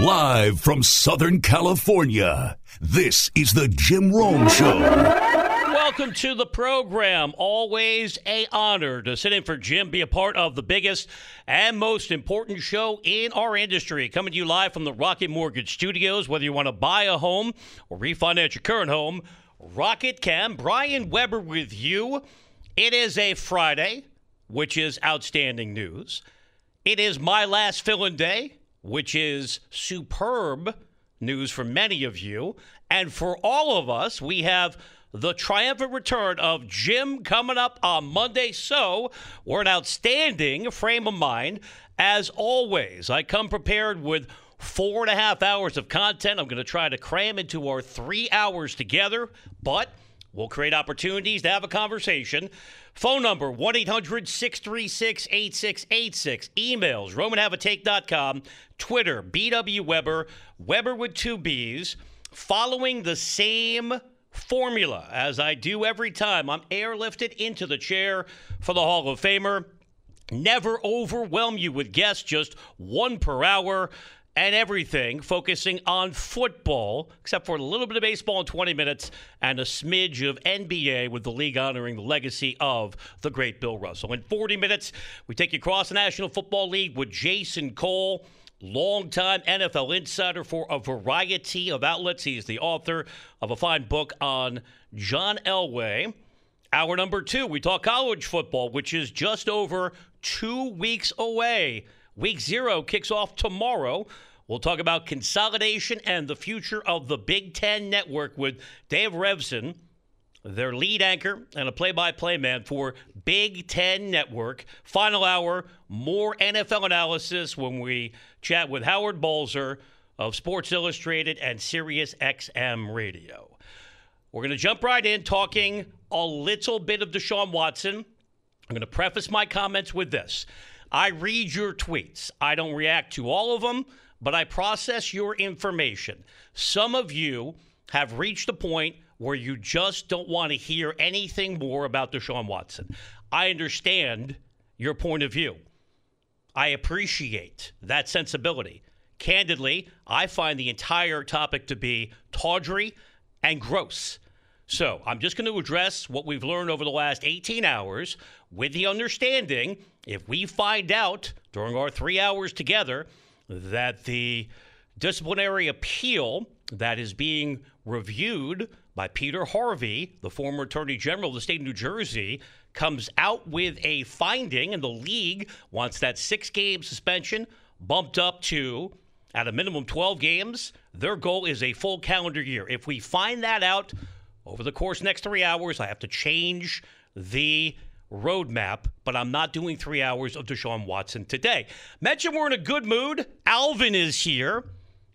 Live from Southern California, this is the Jim Rome Show. Welcome to the program. Always a honor to sit in for Jim, be a part of the biggest and most important show in our industry. Coming to you live from the Rocket Mortgage Studios. Whether you want to buy a home or refinance your current home, Rocket can. Brian Webber with you. It is a Friday, which is outstanding news. It is my last fill in day, which is superb news for many of you. And for all of us, we have the triumphant return of Jim coming up on Monday. So we're an outstanding frame of mind. As always, I come prepared with four and a half hours of content. I'm going to try to cram into our three hours together, but we'll create opportunities to have a conversation. Phone number 1 800 636 8686. Emails RomanHaveATake.com. Twitter BW Webber, Webber with two B's. Following the same formula as I do every time, I'm airlifted into the chair for the Hall of Famer. Never overwhelm you with guests, just one per hour and everything, focusing on football, except for a little bit of baseball in 20 minutes and a smidge of NBA with the league honoring the legacy of the great Bill Russell. In 40 minutes, we take you across the National Football League with Jason Cole. Longtime NFL insider for a variety of outlets. He's the author of a fine book on John Elway. Hour number two, we talk college football, which is just over two weeks away. Week zero kicks off tomorrow. We'll talk about consolidation and the future of the Big Ten Network with Dave Revsine, their lead anchor and a play by play man for Big Ten Network. Final hour, more NFL analysis when we chat with Howard Balzer of Sports Illustrated and Sirius XM Radio. We're going to jump right in talking a little bit of Deshaun Watson. I'm going to preface my comments with this. I read your tweets. I don't react to all of them, but I process your information. Some of you have reached a point where you just don't want to hear anything more about Deshaun Watson. I understand your point of view. I appreciate that sensibility. Candidly, I find the entire topic to be tawdry and gross. So I'm just going to address what we've learned over the last 18 hours with the understanding if we find out during our three hours together that the disciplinary appeal that is being reviewed by Peter Harvey, the former Attorney General of the state of New Jersey, comes out with a finding, and the league wants that six game suspension bumped up to at a minimum 12 games. Their goal is a full calendar year. If we find that out over the course next three hours, I have to change the roadmap, but I'm not doing three hours of Deshaun Watson today. Mention we're in a good mood. Alvin is here.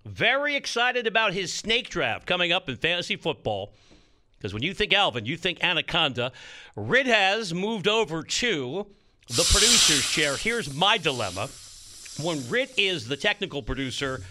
Very excited about his snake draft coming up in fantasy football. Because when you think Alvin, you think Anaconda. Rid has moved over to the producer's chair. Here's my dilemma. When Rit is the technical producer,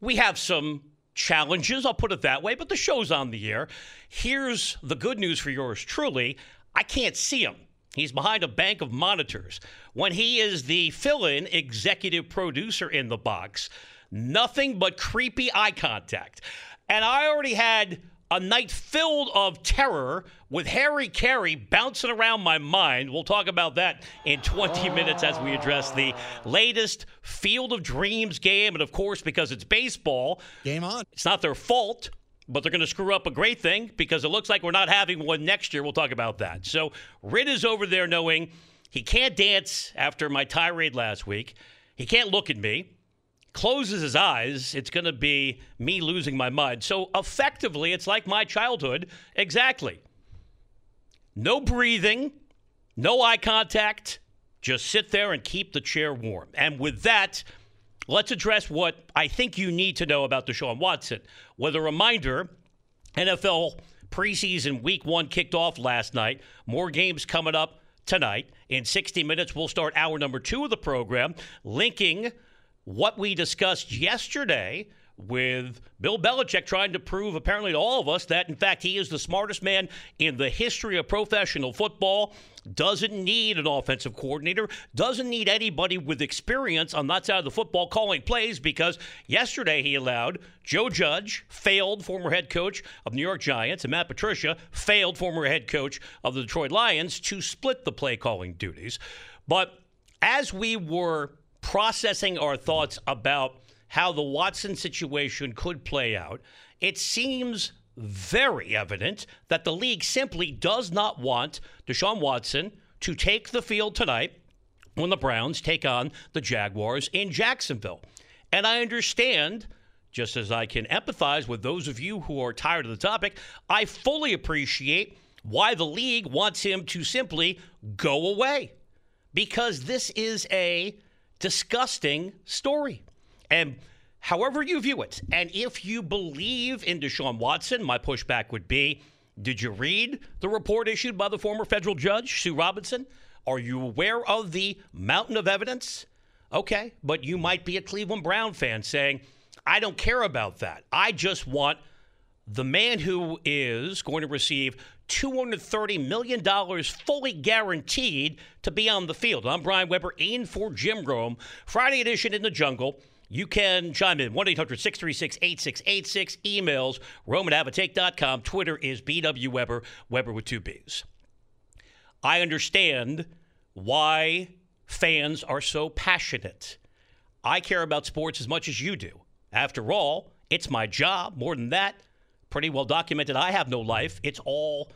we have some challenges, I'll put it that way, but the show's on the air. Here's the good news for yours truly I can't see him. He's behind a bank of monitors. When he is the fill in executive producer in the box, nothing but creepy eye contact. And I already had a night filled of terror with Harry Caray bouncing around my mind. We'll talk about that in 20 minutes as we address the latest Field of Dreams game. And of course, because it's baseball, game on. It's not their fault but they're going to screw up a great thing because it looks like we're not having one next year. We'll talk about that. So Rid is over there knowing he can't dance after my tirade last week. He can't look at me. Closes his eyes, it's going to be me losing my mind. So effectively, it's like my childhood. Exactly. No breathing, no eye contact. Just sit there and keep the chair warm. And with that, let's address what I think you need to know about Deshaun Watson. With a reminder, NFL preseason week one kicked off last night. More games coming up tonight. In 60 minutes, we'll start hour number two of the program, linking what we discussed yesterday with Bill Belichick trying to prove, apparently, to all of us that, in fact, he is the smartest man in the history of professional football. Doesn't need an offensive coordinator, doesn't need anybody with experience on that side of the football calling plays because yesterday he allowed Joe Judge, failed former head coach of New York Giants, and Matt Patricia, failed former head coach of the Detroit Lions, to split the play calling duties. But as we were processing our thoughts about how the Watson situation could play out, it seems very evident that the league simply does not want Deshaun Watson to take the field tonight when the Browns take on the Jaguars in Jacksonville. And I understand, just as I can empathize with those of you who are tired of the topic, I fully appreciate why the league wants him to simply go away because this is a disgusting story. And however you view it, and if you believe in Deshaun Watson, my pushback would be did you read the report issued by the former federal judge, Sue Robinson? Are you aware of the mountain of evidence? Okay, but you might be a Cleveland Brown fan saying, I don't care about that. I just want the man who is going to receive $230 million fully guaranteed to be on the field. I'm Brian Webber, in for Jim Rome. Friday edition in the jungle. You can chime in 1 800 636 8686. Emails roman Twitter is BW Webber, Webber with two B's. I understand why fans are so passionate. I care about sports as much as you do. After all, it's my job. More than that, pretty well documented. I have no life. It's all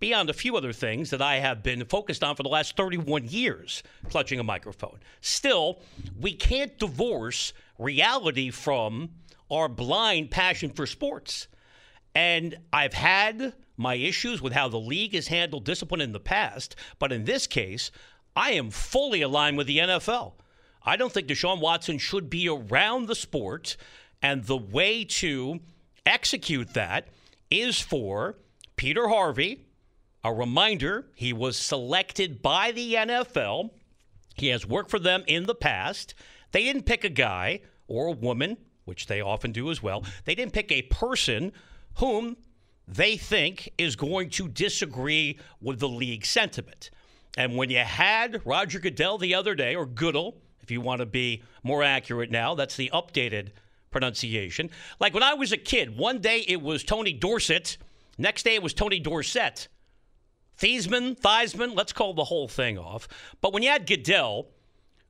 beyond a few other things that I have been focused on for the last 31 years, clutching a microphone. Still, we can't divorce reality from our blind passion for sports. And I've had my issues with how the league has handled discipline in the past, but in this case, I am fully aligned with the NFL. I don't think Deshaun Watson should be around the sport, and the way to execute that is for Peter Harvey, a reminder he was selected by the NFL. He has worked for them in the past. They didn't pick a guy or a woman, which they often do as well. They didn't pick a person whom they think is going to disagree with the league sentiment. And when you had Roger Goodell the other day, or Goodell, if you want to be more accurate now, that's the updated pronunciation. Like when I was a kid, one day it was Tony Dorsett, next day it was Tony Dorsett. Thiesman, Theismann, let's call the whole thing off. But when you had Goodell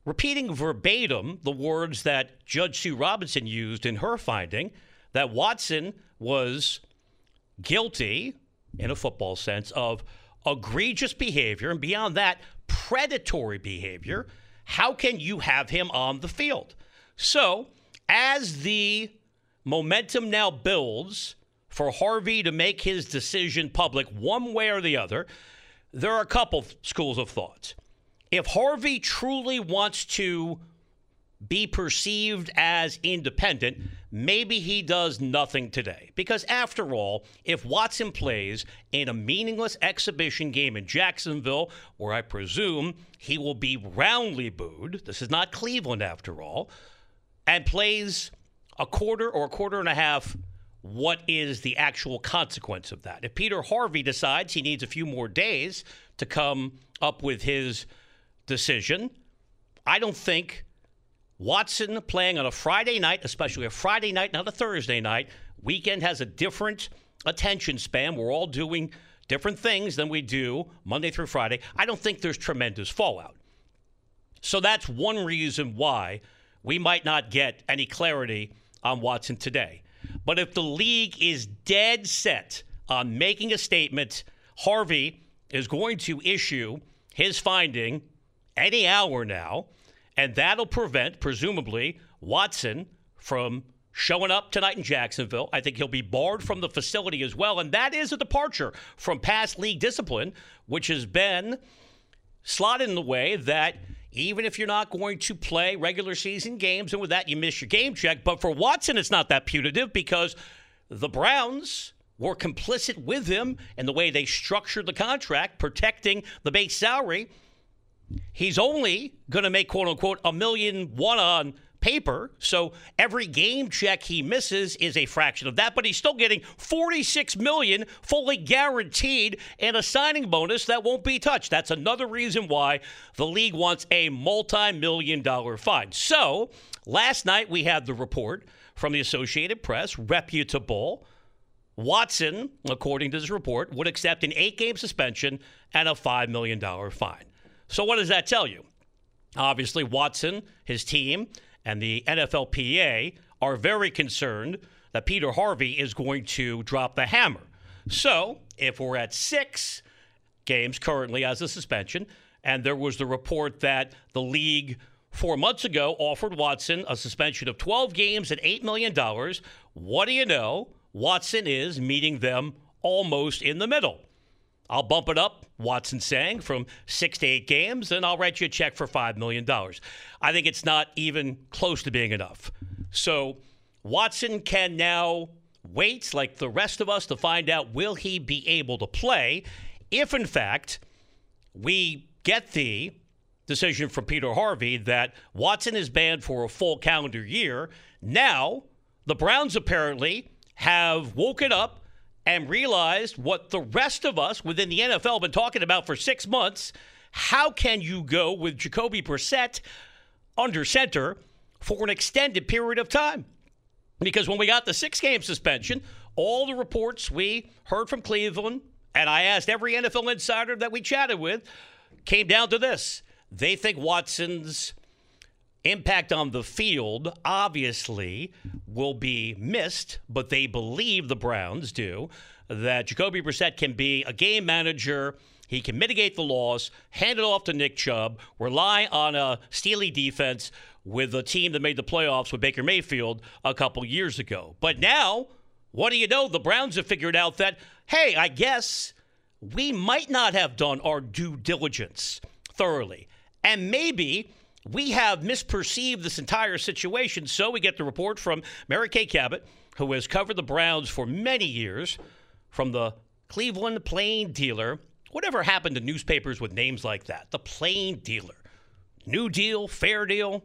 repeating verbatim the words that Judge Sue Robinson used in her finding, that Watson was guilty, in a football sense, of egregious behavior, and beyond that, predatory behavior, how can you have him on the field? So, as the momentum now builds for Harvey to make his decision public one way or the other, there are a couple schools of thought. If Harvey truly wants to be perceived as independent, maybe he does nothing today. Because after all, if Watson plays in a meaningless exhibition game in Jacksonville, where I presume he will be roundly booed, this is not Cleveland after all, and plays a quarter or a quarter and a half what is the actual consequence of that? If Peter Harvey decides he needs a few more days to come up with his decision, I don't think Watson playing on a Friday night, especially a Friday night, not a Thursday night, weekend has a different attention span. We're all doing different things than we do Monday through Friday. I don't think there's tremendous fallout. So that's one reason why we might not get any clarity on Watson today. But if the league is dead set on making a statement, Harvey is going to issue his finding any hour now, and that'll prevent, presumably, Watson from showing up tonight in Jacksonville. I think he'll be barred from the facility as well. And that is a departure from past league discipline, which has been slotted in the way that even if you're not going to play regular season games, and with that, you miss your game check. But for Watson, it's not that punitive because the Browns were complicit with him in the way they structured the contract, protecting the base salary. He's only going to make, quote unquote, a million one on paper. So every game check he misses is a fraction of that, but he's still getting 46 million fully guaranteed and a signing bonus that won't be touched. That's another reason why the league wants a multi-million dollar fine. So, last night we had the report from the Associated Press, reputable. Watson, according to this report, would accept an eight game suspension and a $5 million fine. So, what does that tell you? Obviously, Watson, his team, and the NFLPA are very concerned that Peter Harvey is going to drop the hammer. So, if we're at six games currently as a suspension, and there was the report that the league four months ago offered Watson a suspension of 12 games and $8 million, what do you know? Watson is meeting them almost in the middle. I'll bump it up, Watson saying, from six to eight games, and I'll write you a check for $5 million. I think it's not even close to being enough. So Watson can now wait, like the rest of us, to find out will he be able to play if, in fact, we get the decision from Peter Harvey that Watson is banned for a full calendar year. Now, the Browns apparently have woken up and realized what the rest of us within the NFL have been talking about for six months. How can you go with Jacoby Brissett under center for an extended period of time? Because when we got the six game suspension, all the reports we heard from Cleveland, and I asked every NFL insider that we chatted with, came down to this. They think Watson's impact on the field obviously will be missed, but they believe the Browns do that Jacoby Brissett can be a game manager. He can mitigate the loss, hand it off to Nick Chubb, rely on a steely defense with a team that made the playoffs with Baker Mayfield a couple years ago. But now, what do you know? The Browns have figured out that, hey, I guess we might not have done our due diligence thoroughly. And maybe we have misperceived this entire situation. So we get the report from Mary Kay Cabot, who has covered the Browns for many years, from the Cleveland Plain Dealer. Whatever happened to newspapers with names like that? The Plain Dealer. New Deal, Fair Deal.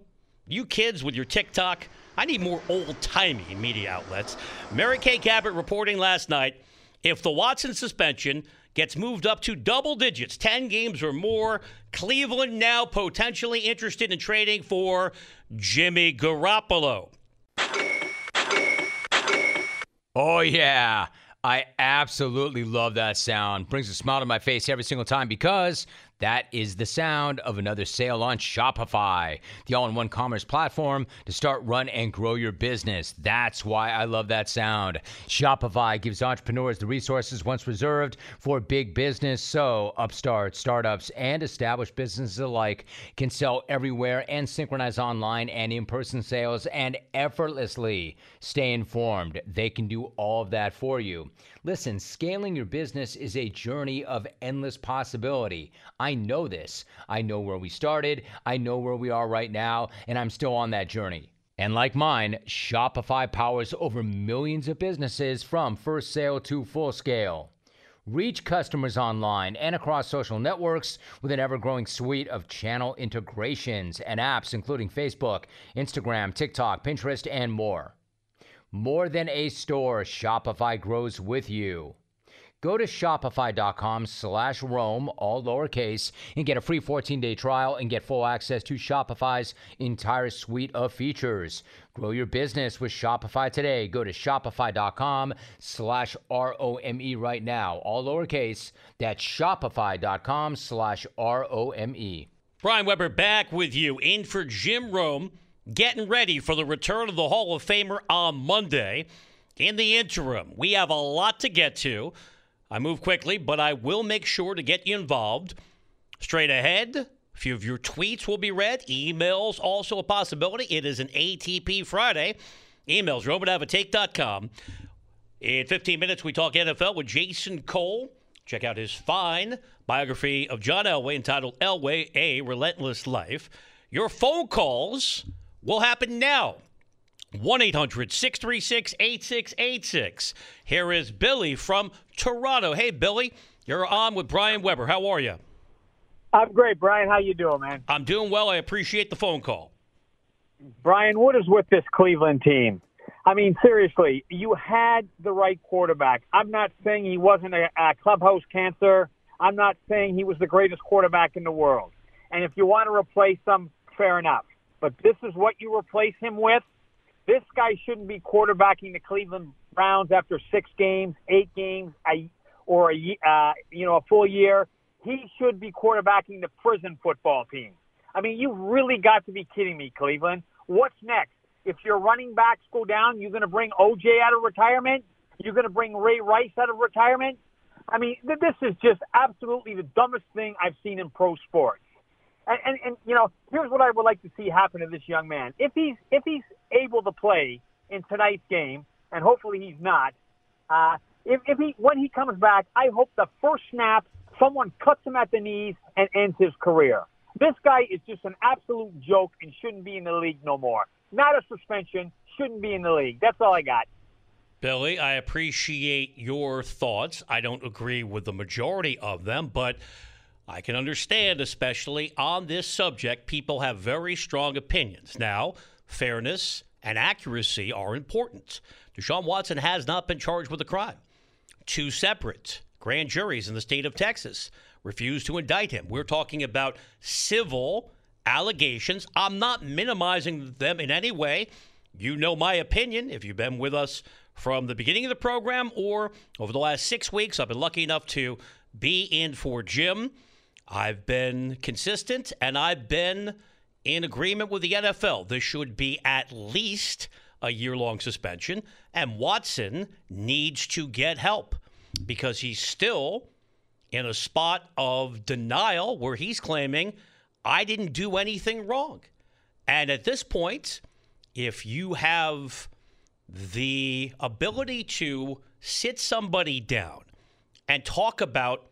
You kids with your TikTok. I need more old timey media outlets. Mary Kay Cabot reporting last night if the Watson suspension gets moved up to double digits, 10 games or more. Cleveland now potentially interested in trading for Jimmy Garoppolo. Oh, yeah. I absolutely love that sound. Brings a smile to my face every single time because that is the sound of another sale on Shopify, the all in one commerce platform to start, run, and grow your business. That's why I love that sound. Shopify gives entrepreneurs the resources once reserved for big business. So, upstarts, startups, and established businesses alike can sell everywhere and synchronize online and in person sales and effortlessly stay informed. They can do all of that for you. Listen, scaling your business is a journey of endless possibility. I know this. I know where we started, I know where we are right now, and I'm still on that journey. And like mine, Shopify powers over millions of businesses from first sale to full scale. Reach customers online and across social networks with an ever growing suite of channel integrations and apps, including Facebook, Instagram, TikTok, Pinterest, and more. More than a store, Shopify grows with you. Go to shopify.com slash Rome, all lowercase, and get a free 14-day trial and get full access to Shopify's entire suite of features. Grow your business with Shopify today. Go to shopify.com slash R-O-M-E right now, all lowercase. That's shopify.com slash R-O-M-E. Brian Webber back with you in for Jim Rome getting ready for the return of the Hall of Famer on Monday. In the interim, we have a lot to get to. I move quickly, but I will make sure to get you involved. Straight ahead, a few of your tweets will be read. Emails also a possibility. It is an ATP Friday. Emails, romanavotake.com. In 15 minutes, we talk NFL with Jason Cole. Check out his fine biography of John Elway entitled Elway, A Relentless Life. Your phone calls will happen now. 1 800 636 8686. Here is Billy from Toronto. Hey, Billy, you're on with Brian Webber. How are you? I'm great, Brian. How you doing, man? I'm doing well. I appreciate the phone call. Brian, what is with this Cleveland team? I mean, seriously, you had the right quarterback. I'm not saying he wasn't a, a clubhouse cancer. I'm not saying he was the greatest quarterback in the world. And if you want to replace him, fair enough. But this is what you replace him with. This guy shouldn't be quarterbacking the Cleveland Browns after six games, eight games, a, or a uh, you know a full year. He should be quarterbacking the prison football team. I mean, you've really got to be kidding me, Cleveland. What's next? If your running backs go down, you're going to bring OJ out of retirement. You're going to bring Ray Rice out of retirement. I mean, this is just absolutely the dumbest thing I've seen in pro sports. And, and, and you know, here's what I would like to see happen to this young man. If he's if he's able to play in tonight's game, and hopefully he's not. Uh, if, if he when he comes back, I hope the first snap someone cuts him at the knees and ends his career. This guy is just an absolute joke and shouldn't be in the league no more. Not a suspension, shouldn't be in the league. That's all I got. Billy, I appreciate your thoughts. I don't agree with the majority of them, but I can understand, especially on this subject, people have very strong opinions. Now, fairness and accuracy are important. Deshaun Watson has not been charged with a crime. Two separate grand juries in the state of Texas refused to indict him. We're talking about civil allegations. I'm not minimizing them in any way. You know my opinion if you've been with us from the beginning of the program or over the last six weeks. I've been lucky enough to be in for Jim. I've been consistent and I've been in agreement with the NFL. This should be at least a year long suspension. And Watson needs to get help because he's still in a spot of denial where he's claiming, I didn't do anything wrong. And at this point, if you have the ability to sit somebody down and talk about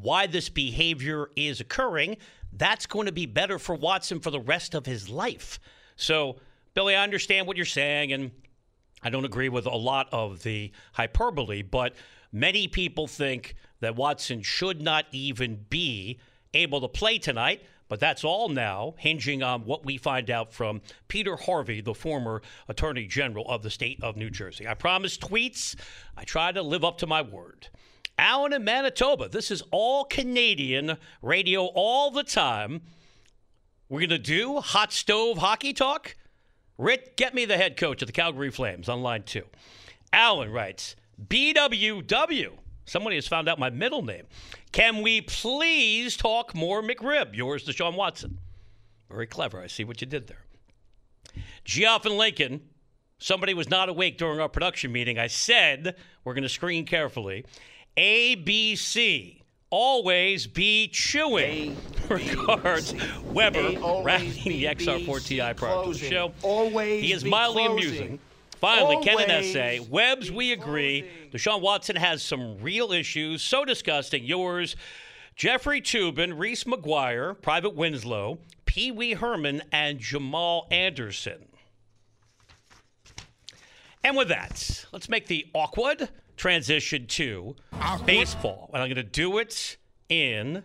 why this behavior is occurring, that's going to be better for Watson for the rest of his life. So, Billy, I understand what you're saying, and I don't agree with a lot of the hyperbole, but many people think that Watson should not even be able to play tonight. But that's all now hinging on what we find out from Peter Harvey, the former Attorney General of the state of New Jersey. I promise tweets. I try to live up to my word. Alan in Manitoba. This is all Canadian radio all the time. We're going to do hot stove hockey talk. Rick, get me the head coach of the Calgary Flames on line two. Alan writes BWW. Somebody has found out my middle name. Can we please talk more McRib? Yours, Deshaun Watson. Very clever. I see what you did there. Geoff and Lincoln. Somebody was not awake during our production meeting. I said we're going to screen carefully. ABC. Always be chewing. Regards, Webber, wrapping the XR4TI prior to the show. Always he is mildly closing. amusing. Finally, Ken and Always Essay. Webbs, we agree. closing. Deshaun Watson has some real issues. So disgusting. Yours, Jeffrey Toobin, Reese McGuire, Private Winslow, Pee Wee Herman, and Jamal Anderson. And with that, let's make the awkward transition to baseball. And I'm going to do it in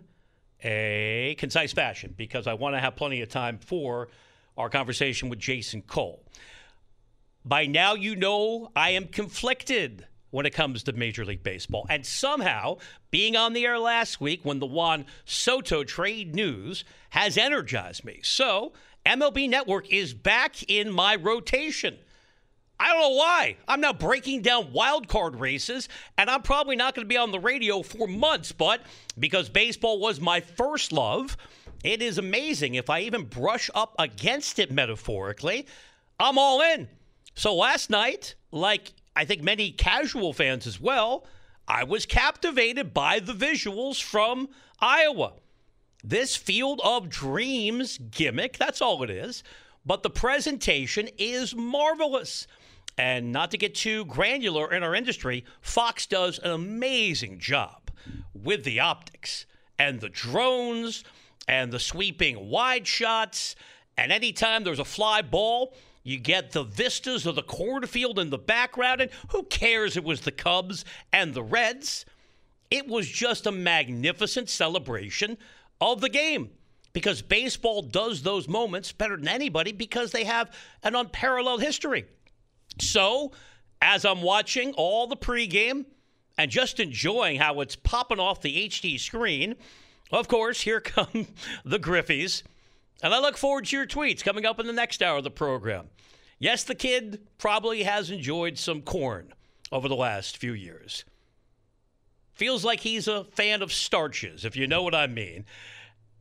a concise fashion because I want to have plenty of time for our conversation with Jason Cole. By now, you know I am conflicted when it comes to Major League Baseball. And somehow, being on the air last week when the Juan Soto trade news has energized me. So, MLB Network is back in my rotation. I don't know why. I'm now breaking down wild card races, and I'm probably not going to be on the radio for months. But because baseball was my first love, it is amazing if I even brush up against it metaphorically. I'm all in. So last night, like I think many casual fans as well, I was captivated by the visuals from Iowa. This field of dreams gimmick, that's all it is. But the presentation is marvelous. And not to get too granular in our industry, Fox does an amazing job with the optics and the drones and the sweeping wide shots. And anytime there's a fly ball, you get the vistas of the cornfield in the background. And who cares? It was the Cubs and the Reds. It was just a magnificent celebration of the game. because baseball does those moments better than anybody because they have an unparalleled history. So, as I'm watching all the pregame and just enjoying how it's popping off the HD screen, of course, here come the Griffeys. And I look forward to your tweets coming up in the next hour of the program. Yes, the kid probably has enjoyed some corn over the last few years. Feels like he's a fan of starches, if you know what I mean.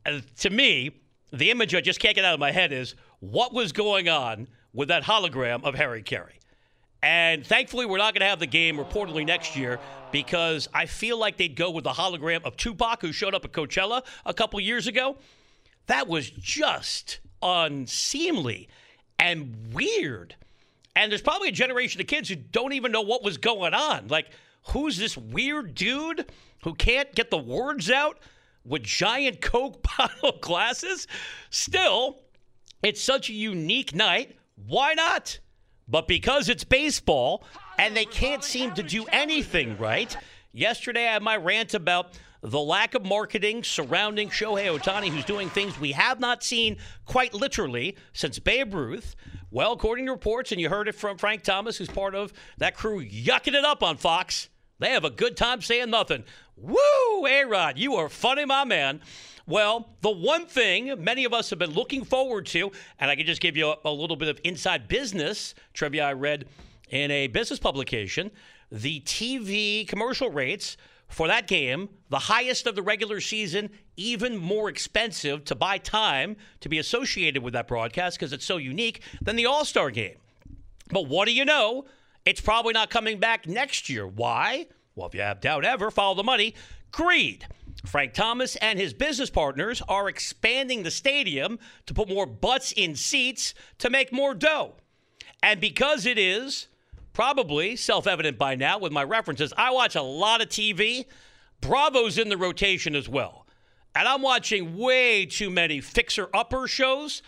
And to me, the image I just can't get out of my head is what was going on with that hologram of Harry Caray. And thankfully, we're not going to have the game reportedly next year because I feel like they'd go with the hologram of Tupac, who showed up at Coachella a couple years ago. That was just unseemly and weird. And there's probably a generation of kids who don't even know what was going on. Like, who's this weird dude who can't get the words out with giant Coke bottle glasses? Still, it's such a unique night. Why not? But because it's baseball and they can't seem to do anything right, yesterday I had my rant about the lack of marketing surrounding Shohei Ohtani, who's doing things we have not seen quite literally since Babe Ruth. Well, according to reports, and you heard it from Frank Thomas, who's part of that crew yucking it up on Fox, they have a good time saying nothing. Woo, A Rod, you are funny, my man. Well, the one thing many of us have been looking forward to, and I can just give you a, a little bit of inside business trivia I read in a business publication the TV commercial rates for that game, the highest of the regular season, even more expensive to buy time to be associated with that broadcast because it's so unique than the All Star game. But what do you know? It's probably not coming back next year. Why? Well, if you have doubt ever, follow the money. Greed. Frank Thomas and his business partners are expanding the stadium to put more butts in seats to make more dough. And because it is probably self evident by now with my references, I watch a lot of TV. Bravo's in the rotation as well. And I'm watching way too many fixer upper shows.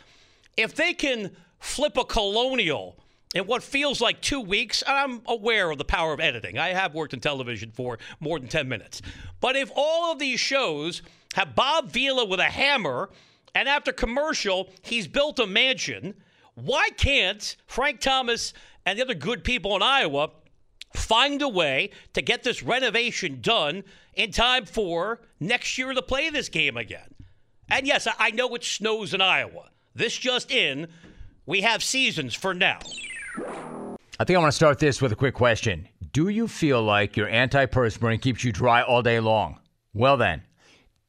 If they can flip a colonial in what feels like two weeks, I'm aware of the power of editing. I have worked in television for more than 10 minutes. But if all of these shows have Bob Vila with a hammer, and after commercial, he's built a mansion, why can't Frank Thomas and the other good people in Iowa find a way to get this renovation done in time for next year to play this game again? And yes, I know it snows in Iowa. This just in, we have seasons for now. I think I want to start this with a quick question. Do you feel like your antiperspirant keeps you dry all day long? Well, then,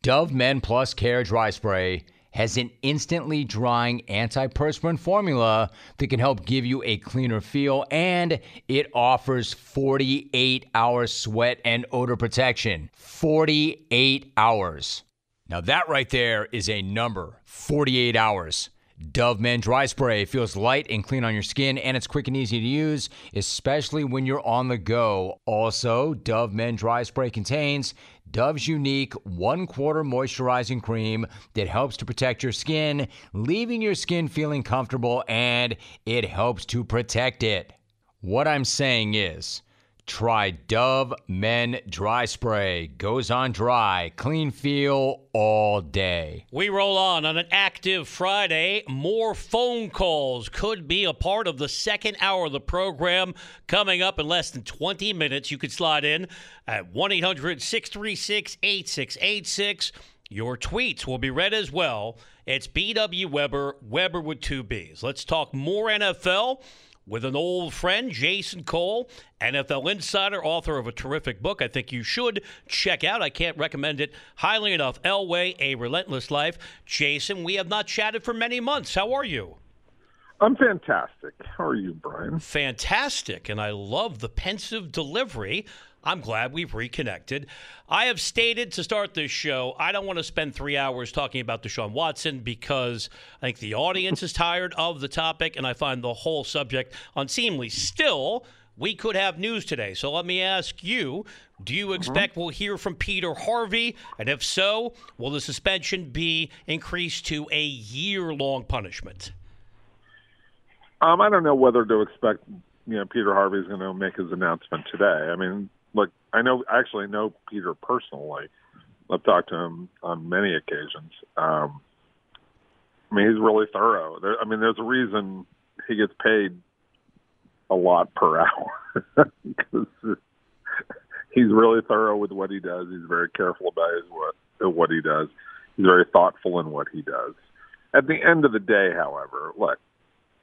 Dove Men Plus Care Dry Spray has an instantly drying antiperspirant formula that can help give you a cleaner feel and it offers 48 hour sweat and odor protection. 48 hours. Now, that right there is a number 48 hours. Dove Men Dry Spray feels light and clean on your skin, and it's quick and easy to use, especially when you're on the go. Also, Dove Men Dry Spray contains Dove's unique one quarter moisturizing cream that helps to protect your skin, leaving your skin feeling comfortable, and it helps to protect it. What I'm saying is, Try Dove Men Dry Spray. Goes on dry, clean feel all day. We roll on on an active Friday. More phone calls could be a part of the second hour of the program coming up in less than 20 minutes. You could slide in at 1 800 636 8686. Your tweets will be read as well. It's BW Webber, Webber with two B's. Let's talk more NFL with an old friend, Jason Cole, NFL insider, author of a terrific book I think you should check out. I can't recommend it highly enough. Elway, A Relentless Life. Jason, we have not chatted for many months. How are you? I'm fantastic. How are you, Brian? Fantastic. And I love the pensive delivery I'm glad we've reconnected. I have stated to start this show, I don't want to spend three hours talking about Deshaun Watson because I think the audience is tired of the topic, and I find the whole subject unseemly. Still, we could have news today. So let me ask you do you expect we'll hear from Peter Harvey? And if so, will the suspension be increased to a year long punishment? Um, I don't know whether to expect you know Peter Harvey's going to make his announcement today. I mean, look, I know actually know Peter personally. I've talked to him on many occasions. Um, I mean, he's really thorough. There, I mean, there's a reason he gets paid a lot per hour because he's really thorough with what he does. He's very careful about his what what he does. He's very thoughtful in what he does. At the end of the day, however, look,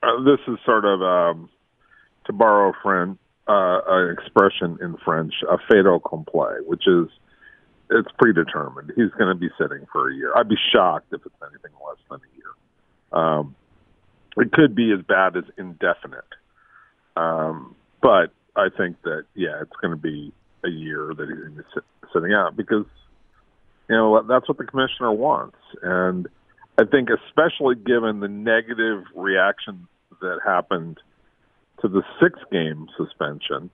uh, this is sort of um, to borrow a friend uh, an expression in French, a fait accompli, which is it's predetermined. He's going to be sitting for a year. I'd be shocked if it's anything less than a year. Um, it could be as bad as indefinite. Um, but I think that yeah, it's going to be a year that he's going to be sit, sitting out because you know that's what the commissioner wants, and I think especially given the negative reaction that happened to the six game suspension,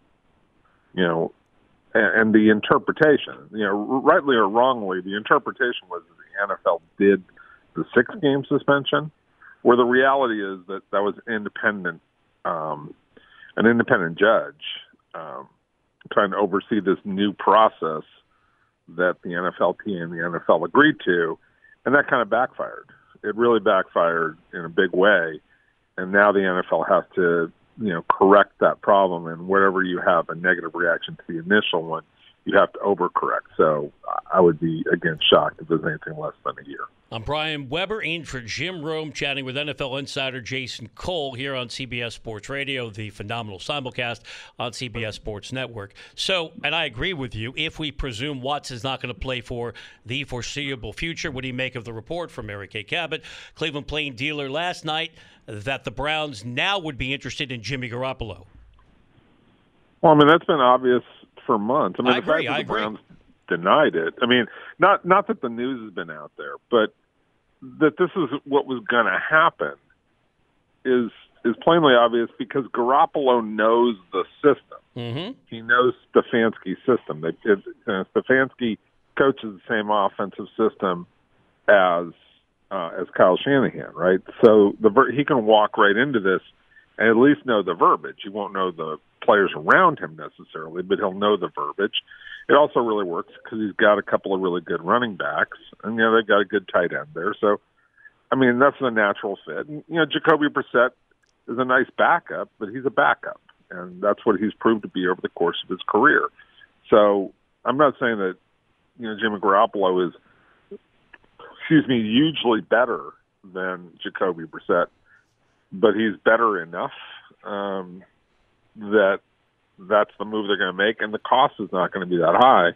you know, and, and the interpretation, you know, rightly or wrongly, the interpretation was that the NFL did the six game suspension, where the reality is that that was independent, um, an independent judge um, trying to oversee this new process that the NFLP and the NFL agreed to, and that kind of backfired. It really backfired in a big way, and now the NFL has to you know correct that problem and wherever you have a negative reaction to the initial one you have to overcorrect. So i would be again shocked if there's anything less than a year. I'm brian webber in for jim rome chatting with nfl insider jason cole here on cbs sports radio the phenomenal simulcast on cbs sports network. So and i agree with you if we presume watts is not going to play for the foreseeable future what do you make of the report from mary kay cabot? Cleveland plain dealer last night that the Browns now would be interested in Jimmy Garoppolo? Well, I mean that's been obvious for months. I mean, I the agree, fact that I the Browns denied it. I mean, not not that the news has been out there, but that this is what was going to happen is is plainly obvious because Garoppolo knows the system. Mm-hmm. He knows Stefanski's system. They, it, uh, Stefanski coaches the same offensive system as uh, as Kyle Shanahan, right? So the ver- he can walk right into this and at least know the verbiage. He won't know the players around him necessarily, but he'll know the verbiage. It also really works because he's got a couple of really good running backs, and you know they've got a good tight end there. So, I mean, that's a natural fit. And, you know, Jacoby Brissett is a nice backup, but he's a backup, and that's what he's proved to be over the course of his career. So, I'm not saying that you know Jimmy Garoppolo is excuse me, hugely better than Jacoby Brissett, but he's better enough um, that that's the move they're going to make, and the cost is not going to be that high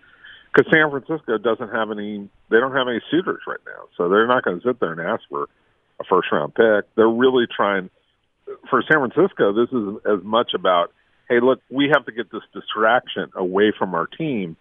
because San Francisco doesn't have any. They don't have any suitors right now, so they're not going to sit there and ask for a first round pick. They're really trying. For San Francisco, this is as much about, hey, look, we have to get this distraction away from our team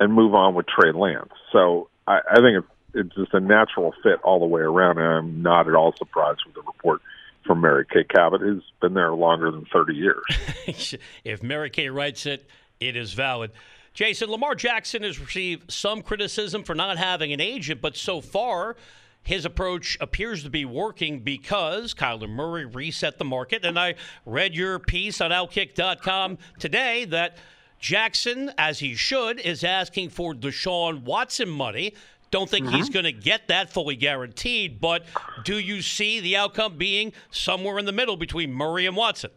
and move on with Trey Lance. So I, I think it's it's just a natural fit all the way around. And I'm not at all surprised with the report from Mary Kay Cabot, who's been there longer than 30 years. if Mary Kay writes it, it is valid. Jason, Lamar Jackson has received some criticism for not having an agent, but so far, his approach appears to be working because Kyler Murray reset the market. And I read your piece on Outkick.com today that Jackson, as he should, is asking for Deshaun Watson money don't think mm-hmm. he's going to get that fully guaranteed, but do you see the outcome being somewhere in the middle between Murray and Watson?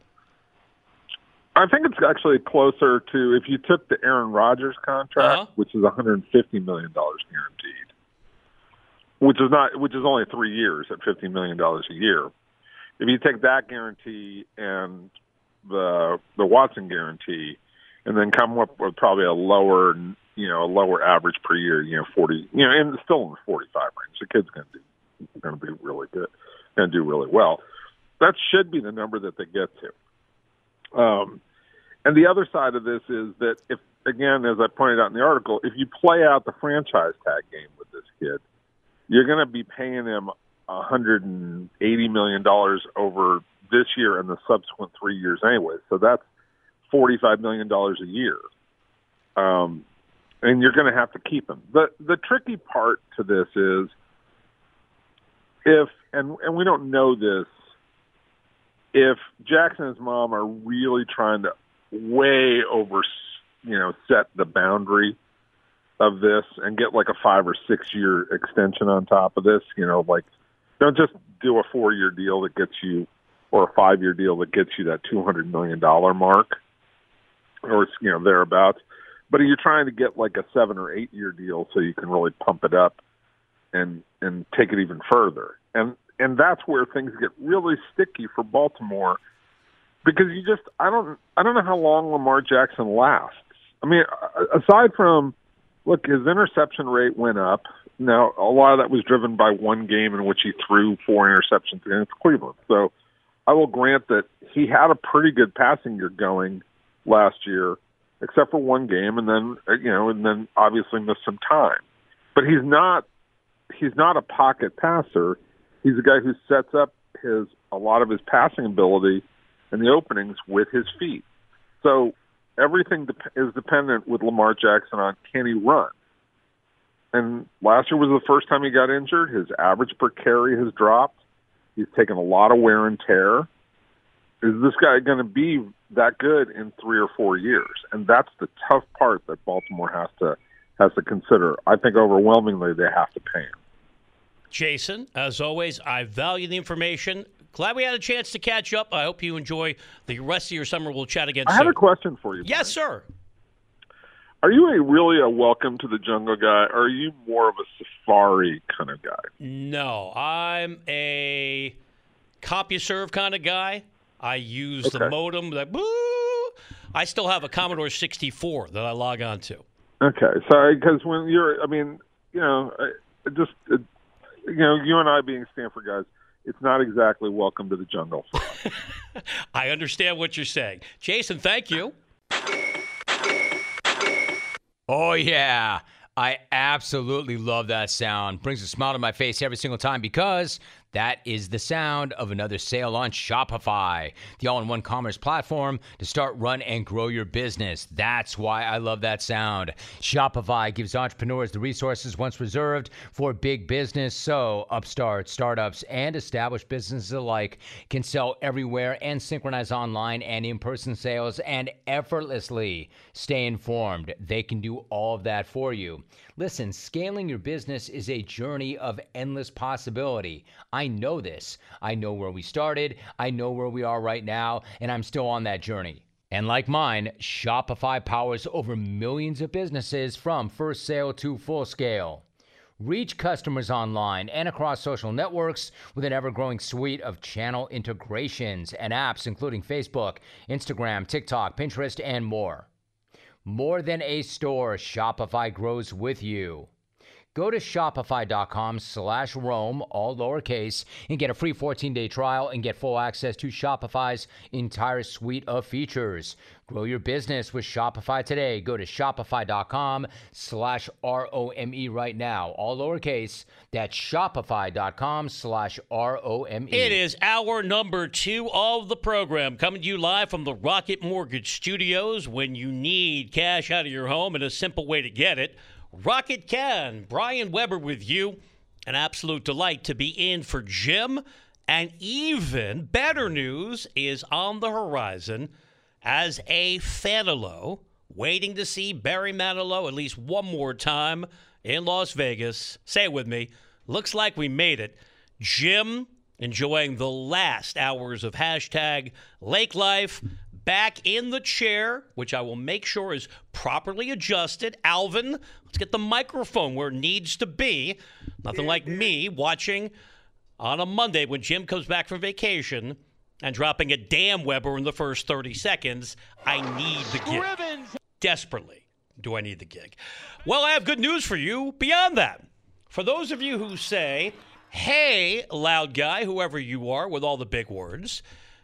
I think it's actually closer to if you took the Aaron Rodgers contract, uh-huh. which is 150 million dollars guaranteed, which is not which is only three years at 50 million dollars a year. If you take that guarantee and the the Watson guarantee, and then come up with probably a lower you know, a lower average per year, you know, 40, you know, and still in the 45 range. The kid's going to do, going to be really good, going to do really well. That should be the number that they get to. Um, and the other side of this is that if, again, as I pointed out in the article, if you play out the franchise tag game with this kid, you're going to be paying him 180 million dollars over this year and the subsequent three years anyway. So that's 45 million dollars a year. Um, and you're going to have to keep him. The the tricky part to this is if and and we don't know this if Jackson and his mom are really trying to way over you know set the boundary of this and get like a 5 or 6 year extension on top of this, you know, like Don't just do a four year deal that gets you, or a five year deal that gets you that two hundred million dollar mark, or you know thereabouts. But you're trying to get like a seven or eight year deal so you can really pump it up and and take it even further. And and that's where things get really sticky for Baltimore because you just I don't I don't know how long Lamar Jackson lasts. I mean, aside from look, his interception rate went up. Now, a lot of that was driven by one game in which he threw four interceptions against Cleveland. So, I will grant that he had a pretty good passing year going last year, except for one game, and then uh, you know, and then obviously missed some time. But he's not he's not a pocket passer. He's a guy who sets up his a lot of his passing ability in the openings with his feet. So everything de- is dependent with Lamar Jackson on can he run. And last year was the first time he got injured. His average per carry has dropped. He's taken a lot of wear and tear. Is this guy going to be that good in three or four years? And that's the tough part that Baltimore has to has to consider. I think overwhelmingly they have to pay him. Jason, as always, I value the information. Glad we had a chance to catch up. I hope you enjoy the rest of your summer. We'll chat again I soon. have a question for you. Yes, Brian. sir. Are you a really a welcome to the jungle guy, or are you more of a safari kind of guy? No, I'm a CompuServe kind of guy. I use the modem. That boo. I still have a Commodore 64 that I log on to. Okay, sorry, because when you're, I mean, you know, I- just, it, you know, you and I being Stanford guys, it's not exactly welcome to the jungle. I understand what you're saying. Jason, thank you. Oh, yeah. I absolutely love that sound. Brings a smile to my face every single time because that is the sound of another sale on Shopify, the all in one commerce platform to start, run, and grow your business. That's why I love that sound. Shopify gives entrepreneurs the resources once reserved for big business. So, upstarts, startups, and established businesses alike can sell everywhere and synchronize online and in person sales and effortlessly stay informed. They can do all of that for you. Listen, scaling your business is a journey of endless possibility. I know this. I know where we started, I know where we are right now, and I'm still on that journey. And like mine, Shopify powers over millions of businesses from first sale to full scale. Reach customers online and across social networks with an ever growing suite of channel integrations and apps, including Facebook, Instagram, TikTok, Pinterest, and more. More than a store, Shopify grows with you. Go to shopify.com slash Rome, all lowercase, and get a free 14-day trial and get full access to Shopify's entire suite of features. Grow your business with Shopify today. Go to shopify.com slash R-O-M-E right now, all lowercase. That's shopify.com slash R-O-M-E. It is hour number two of the program, coming to you live from the Rocket Mortgage Studios. When you need cash out of your home and a simple way to get it, Rocket can. Brian Webber with you. An absolute delight to be in for Jim. And even better news is on the horizon as a Fanilow waiting to see Barry Manilow at least one more time in Las Vegas. Say it with me. Looks like we made it. Jim enjoying the last hours of hashtag Lake Life. Back in the chair, which I will make sure is properly adjusted. Alvin, let's get the microphone where it needs to be. Nothing like me watching on a Monday when Jim comes back from vacation and dropping a damn Webber in the first 30 seconds. I need the gig. Desperately do I need the gig. Well, I have good news for you beyond that. For those of you who say, hey, loud guy, whoever you are with all the big words,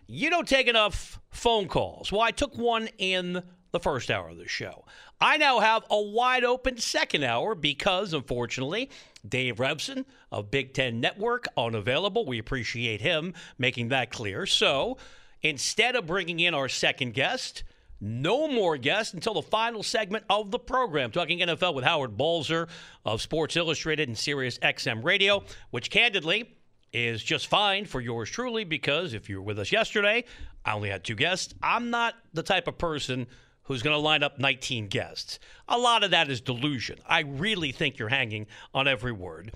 you don't take enough phone calls. Well, I took one in the first hour of the show. I now have a wide open second hour because, unfortunately, Dave Revsine of Big Ten Network unavailable. We appreciate him making that clear. So instead of bringing in our second guest, no more guests until the final segment of the program. Talking NFL with Howard Balzer of Sports Illustrated and Sirius XM Radio, which candidly is just fine for yours truly because if you were with us yesterday, I only had two guests. I'm not the type of person who's going to line up 19 guests. A lot of that is delusion. I really think you're hanging on every word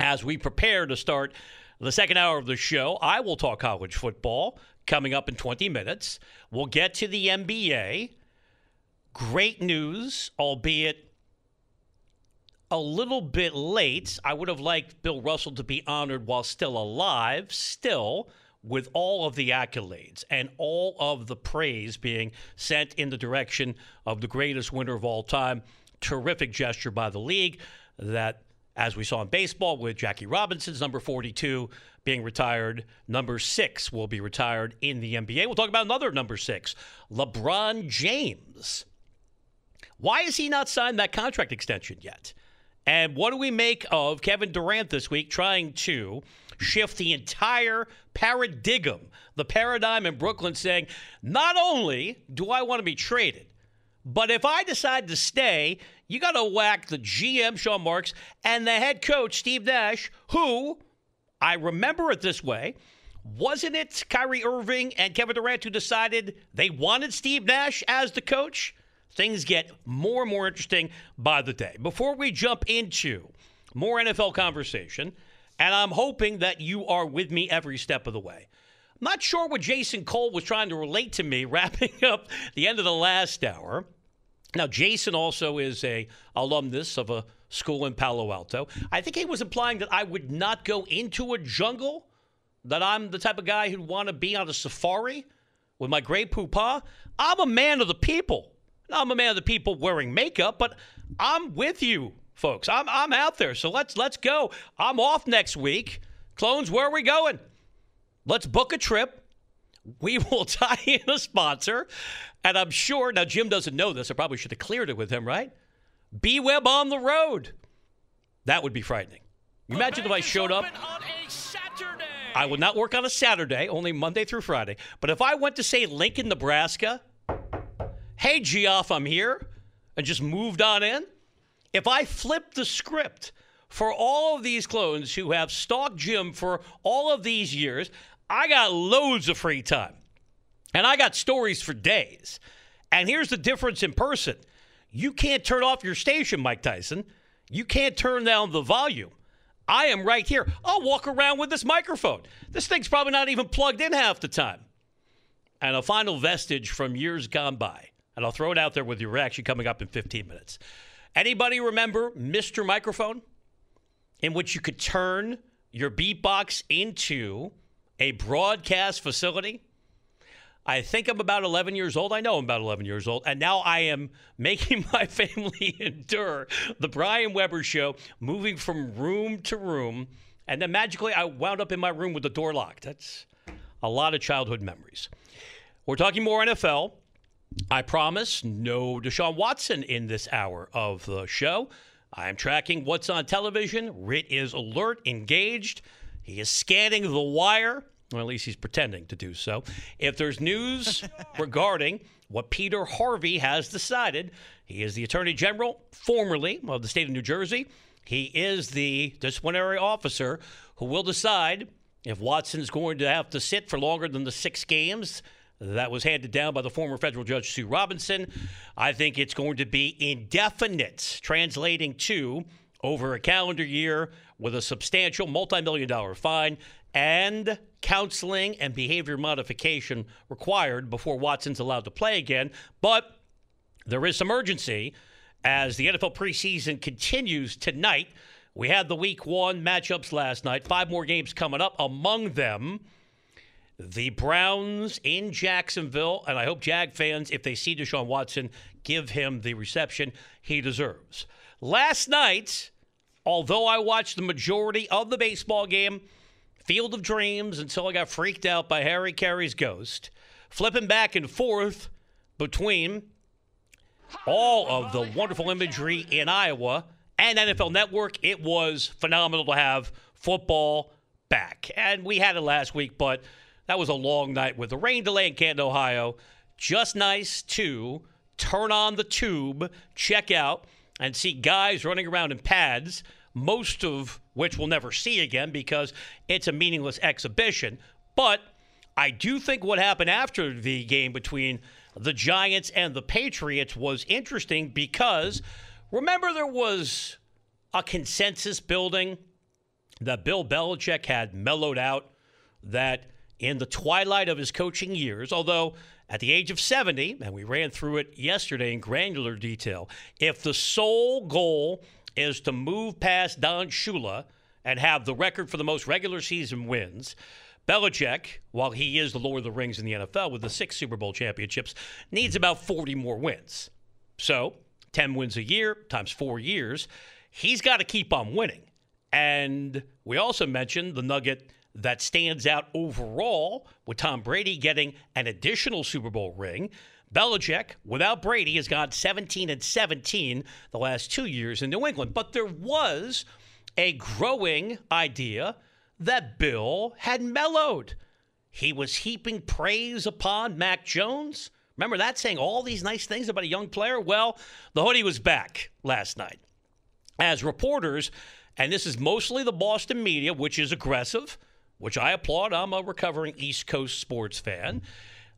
as we prepare to start The second hour of the show, I will talk college football coming up in 20 minutes. We'll get to the NBA. Great news, albeit a little bit late. I would have liked Bill Russell to be honored while still alive, still with all of the accolades and all of the praise being sent in the direction of the greatest winner of all time. Terrific gesture by the league that, as we saw in baseball with Jackie Robinson's number 42 being retired, number six will be retired in the NBA. We'll talk about another number six, LeBron James. Why has he not signed that contract extension yet? And what do we make of Kevin Durant this week trying to shift the entire paradigm, the paradigm in Brooklyn, saying, not only do I want to be traded, but if I decide to stay, you got to whack the GM, Sean Marks, and the head coach, Steve Nash, who, I remember it this way, wasn't it Kyrie Irving and Kevin Durant who decided they wanted Steve Nash as the coach? Things get more and more interesting by the day. Before we jump into more NFL conversation, and I'm hoping that you are with me every step of the way. I'm not sure what Jason Cole was trying to relate to me wrapping up the end of the last hour. Now, Jason also is a alumnus of a school in Palo Alto. I think he was implying that I would not go into a jungle, that I'm the type of guy who'd want to be on a safari with my Grey Poupon. I'm a man of the people. I'm a man of the people wearing makeup, but I'm with you, folks. I'm I'm out there. So let's let's go. I'm off next week. Clones, where are we going? Let's book a trip. We will tie in a sponsor. And I'm sure now Jim doesn't know this. I probably should have cleared it with him, right? B Web on the road. That would be frightening. You imagine if I showed up. I would not work on a Saturday, only Monday through Friday. But if I went to say Lincoln, Nebraska, hey, Geoff, I'm here, and just moved on in, if I flip the script for all of these clones who have stalked Jim for all of these years, I got loads of free time. And I got stories for days. And here's the difference in person you can't turn off your station, Mike Tyson. You can't turn down the volume. I am right here. I'll walk around with this microphone. This thing's probably not even plugged in half the time. And a final vestige from years gone by and I'll throw it out there with your reaction coming up in 15 minutes. Anybody remember Mr. Microphone, in which you could turn your beatbox into a broadcast facility? I think I'm about 11 years old. I know I'm about 11 years old. And now I am making my family endure the Brian Webber show, moving from room to room. And then magically, I wound up in my room with the door locked. That's a lot of childhood memories. We're talking more NFL. I promise no Deshaun Watson in this hour of the show. I am tracking what's on television. Rip is alert, engaged. He is scanning the wire, or at least he's pretending to do so. If there's news regarding what Peter Harvey has decided, he is the Attorney General, formerly of the state of New Jersey. He is the disciplinary officer who will decide if Watson is going to have to sit for longer than the six games that was handed down by the former federal judge Sue Robinson. I think it's going to be indefinite, translating to over a calendar year with a substantial multi million dollar fine and counseling and behavior modification required before Watson's allowed to play again. But there is some urgency as the NFL preseason continues tonight. We had the week one matchups last night, five more games coming up, among them the Browns in Jacksonville, and I hope Jag fans, if they see Deshaun Watson, give him the reception he deserves. Last night, although I watched the majority of the baseball game, Field of Dreams, until I got freaked out by Harry Caray's ghost, flipping back and forth between all of the wonderful imagery in Iowa and NFL Network, it was phenomenal to have football back. And we had it last week, but that was a long night with the rain delay in Canton, Ohio. Just nice to turn on the tube, check out, and see guys running around in pads, most of which we'll never see again because it's a meaningless exhibition. But I do think what happened after the game between the Giants and the Patriots was interesting because remember there was a consensus building that Bill Belichick had mellowed out, that in the twilight of his coaching years, although at the age of 70, and we ran through it yesterday in granular detail, if the sole goal is to move past Don Shula and have the record for the most regular season wins, Belichick, while he is the Lord of the Rings in the NFL with the six Super Bowl championships, needs about 40 more wins. So, 10 wins a year times four years, he's got to keep on winning. And we also mentioned the nugget that stands out overall with Tom Brady getting an additional Super Bowl ring. Belichick, without Brady, has gone 17 and 17 the last two years in New England. But there was a growing idea that Bill had mellowed. He was heaping praise upon Mac Jones. Remember that, saying all these nice things about a young player? Well, the hoodie was back last night. As reporters, and this is mostly the Boston media, which is aggressive, which I applaud. I'm a recovering East Coast sports fan.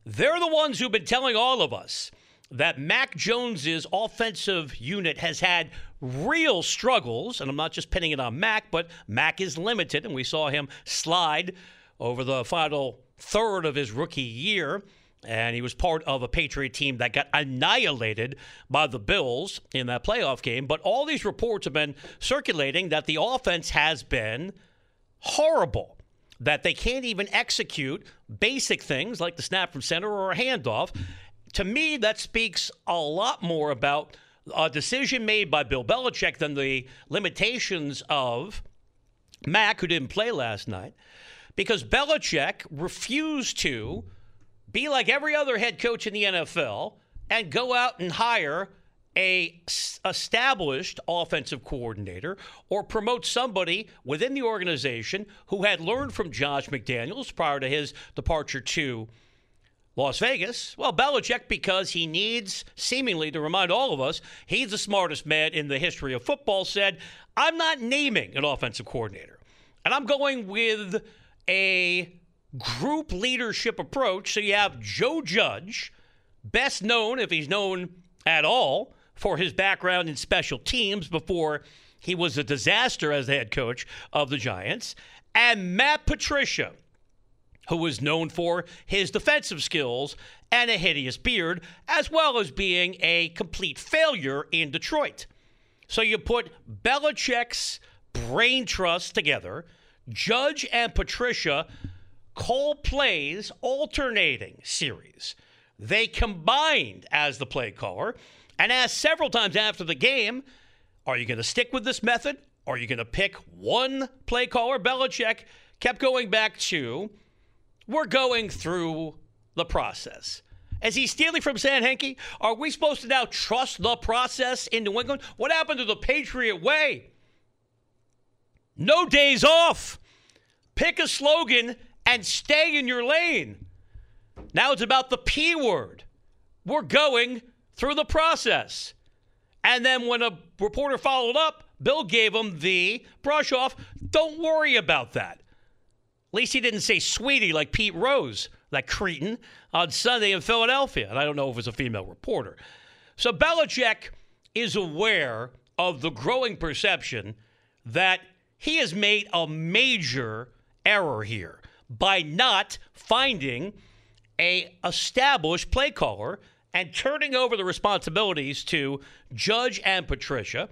They're the ones who've been telling all of us that Mac Jones's offensive unit has had real struggles, and I'm not just pinning it on Mac, but Mac is limited, and we saw him slide over the final third of his rookie year. And he was part of a Patriot team that got annihilated by the Bills in that playoff game. But all these reports have been circulating that the offense has been horrible that they can't even execute basic things like the snap from center or a handoff. To me, that speaks a lot more about a decision made by Bill Belichick than the limitations of Mac, who didn't play last night, because Belichick refused to be like every other head coach in the NFL and go out and hire a established offensive coordinator or promote somebody within the organization who had learned from Josh McDaniels prior to his departure to Las Vegas. Well, Belichick, because he needs seemingly to remind all of us he's the smartest man in the history of football, said, I'm not naming an offensive coordinator. And I'm going with a group leadership approach. So you have Joe Judge, best known, if he's known at all, for his background in special teams before he was a disaster as the head coach of the Giants, and Matt Patricia, who was known for his defensive skills and a hideous beard, as well as being a complete failure in Detroit. So you put Belichick's brain trust together, Judge and Patricia call plays alternating series. They combined as the play caller and asked several times after the game, Are you going to stick with this method? Are you going to pick one play caller? Belichick kept going back to, We're going through the process. Is he stealing from Sam Hinkie? Are we supposed to now trust the process in New England? What happened to the Patriot way? No days off. Pick a slogan and stay in your lane. Now it's about the P word. We're going through the process. And then when a reporter followed up, Bill gave him the brush off. Don't worry about that. At least he didn't say sweetie like Pete Rose, that cretin, on Sunday in Philadelphia. And I don't know if it was a female reporter. So Belichick is aware of the growing perception that he has made a major error here by not finding a established play caller and turning over the responsibilities to Judge and Patricia.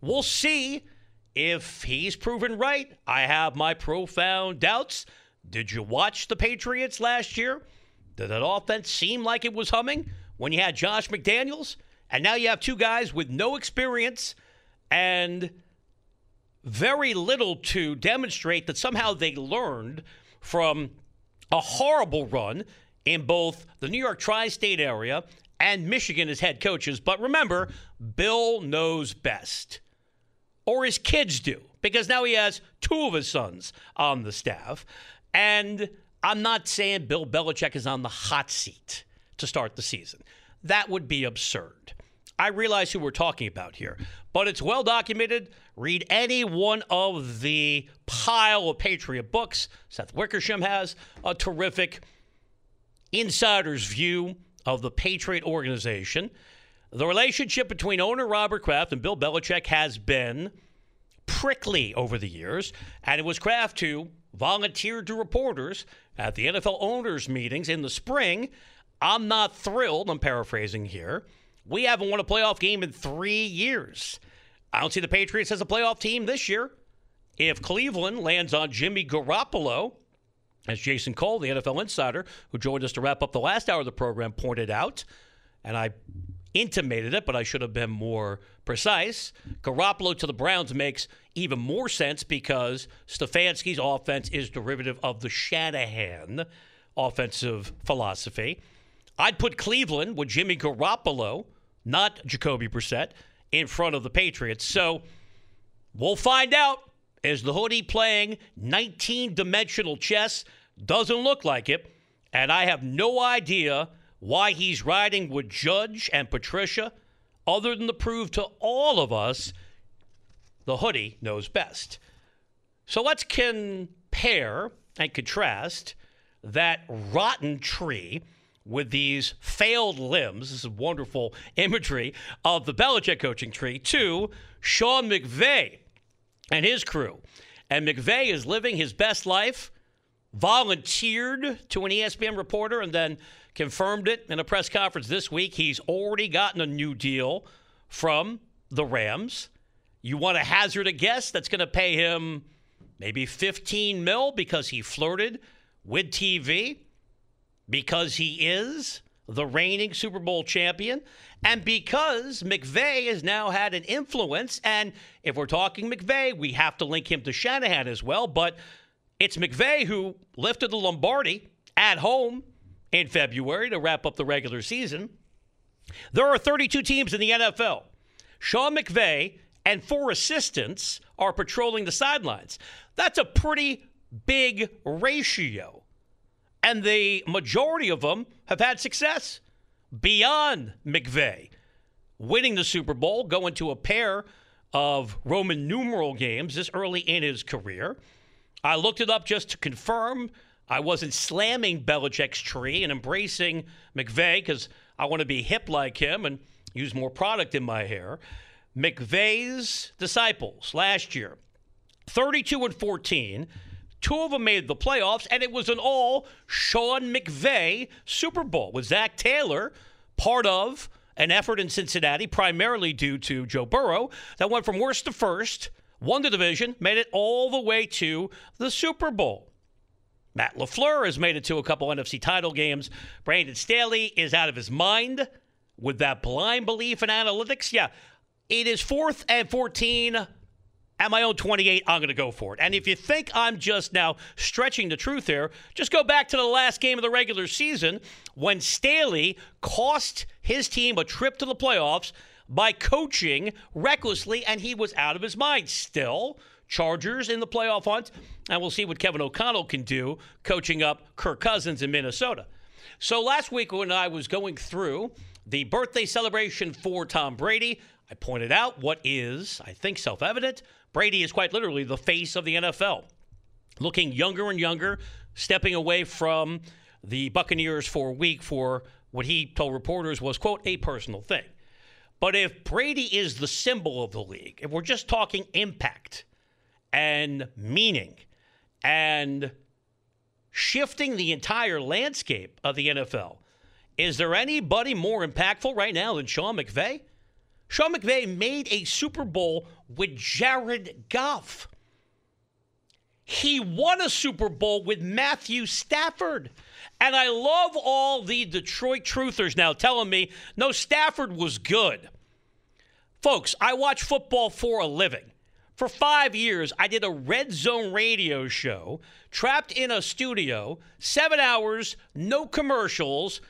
We'll see if he's proven right. I have my profound doubts. Did you watch the Patriots last year? Did that offense seem like it was humming when you had Josh McDaniels? And now you have two guys with no experience and very little to demonstrate that somehow they learned from a horrible run in both the New York tri state area and Michigan as head coaches. But remember, Bill knows best. Or his kids do, because now he has two of his sons on the staff. And I'm not saying Bill Belichick is on the hot seat to start the season. That would be absurd. I realize who we're talking about here, but it's well documented. Read any one of the pile of Patriot books. Seth Wickersham has a terrific insider's view of the Patriot organization. The relationship between owner Robert Kraft and Bill Belichick has been prickly over the years, and it was Kraft who volunteered to reporters at the NFL owners' meetings in the spring. I'm not thrilled, I'm paraphrasing here. We haven't won a playoff game in three years. I don't see the Patriots as a playoff team this year. If Cleveland lands on Jimmy Garoppolo, as Jason Cole, the NFL insider, who joined us to wrap up the last hour of the program, pointed out, and I intimated it, but I should have been more precise. Garoppolo to the Browns makes even more sense because Stefanski's offense is derivative of the Shanahan offensive philosophy. I'd put Cleveland with Jimmy Garoppolo, not Jacoby Brissett, in front of the Patriots. So we'll find out. Is the hoodie playing 19 dimensional chess? Doesn't look like it. And I have no idea why he's riding with Judge and Patricia, other than to prove to all of us the hoodie knows best. So let's compare and contrast that rotten tree with these failed limbs. This is wonderful imagery of the Belichick coaching tree to Sean McVay and his crew. And McVay is living his best life, volunteered to an ESPN reporter, and then confirmed it in a press conference this week. He's already gotten a new deal from the Rams. You want to hazard a guess that's going to pay him maybe 15 mil because he flirted with TV, because he is the reigning Super Bowl champion, and because McVay has now had an influence. And if we're talking McVay, we have to link him to Shanahan as well. But it's McVay who lifted the Lombardi at home in February to wrap up the regular season. There are 32 teams in the NFL. Sean McVay and four assistants are patrolling the sidelines. That's a pretty big ratio. And the majority of them have had success beyond McVay. Winning the Super Bowl, going to a pair of Roman numeral games this early in his career. I looked it up just to confirm I wasn't slamming Belichick's tree and embracing McVay because I want to be hip like him and use more product in my hair. McVay's disciples last year, 32 and 14. Two of them made the playoffs, and it was an all Sean McVay Super Bowl with Zac Taylor, part of an effort in Cincinnati, primarily due to Joe Burrow, that went from worst to first, won the division, made it all the way to the Super Bowl. Matt LaFleur has made it to a couple NFC title games. Brandon Staley is out of his mind with that blind belief in analytics. Yeah, it is fourth and 14. At my own 28, I'm going to go for it. And if you think I'm just now stretching the truth here, just go back to the last game of the regular season when Staley cost his team a trip to the playoffs by coaching recklessly, and he was out of his mind. Still, Chargers in the playoff hunt, and we'll see what Kevin O'Connell can do coaching up Kirk Cousins in Minnesota. So last week when I was going through the birthday celebration for Tom Brady, I pointed out what is, I think, self evident. Brady is quite literally the face of the NFL, looking younger and younger, stepping away from the Buccaneers for a week for what he told reporters was, quote, a personal thing. But if Brady is the symbol of the league, if we're just talking impact, and meaning and shifting the entire landscape of the NFL. Is there anybody more impactful right now than Sean McVay? Sean McVay made a Super Bowl with Jared Goff. He won a Super Bowl with Matthew Stafford. And I love all the Detroit truthers now telling me, no, Stafford was good. Folks, I watch football for a living. For five years, I did a red zone radio show, trapped in a studio, seven hours, no commercials,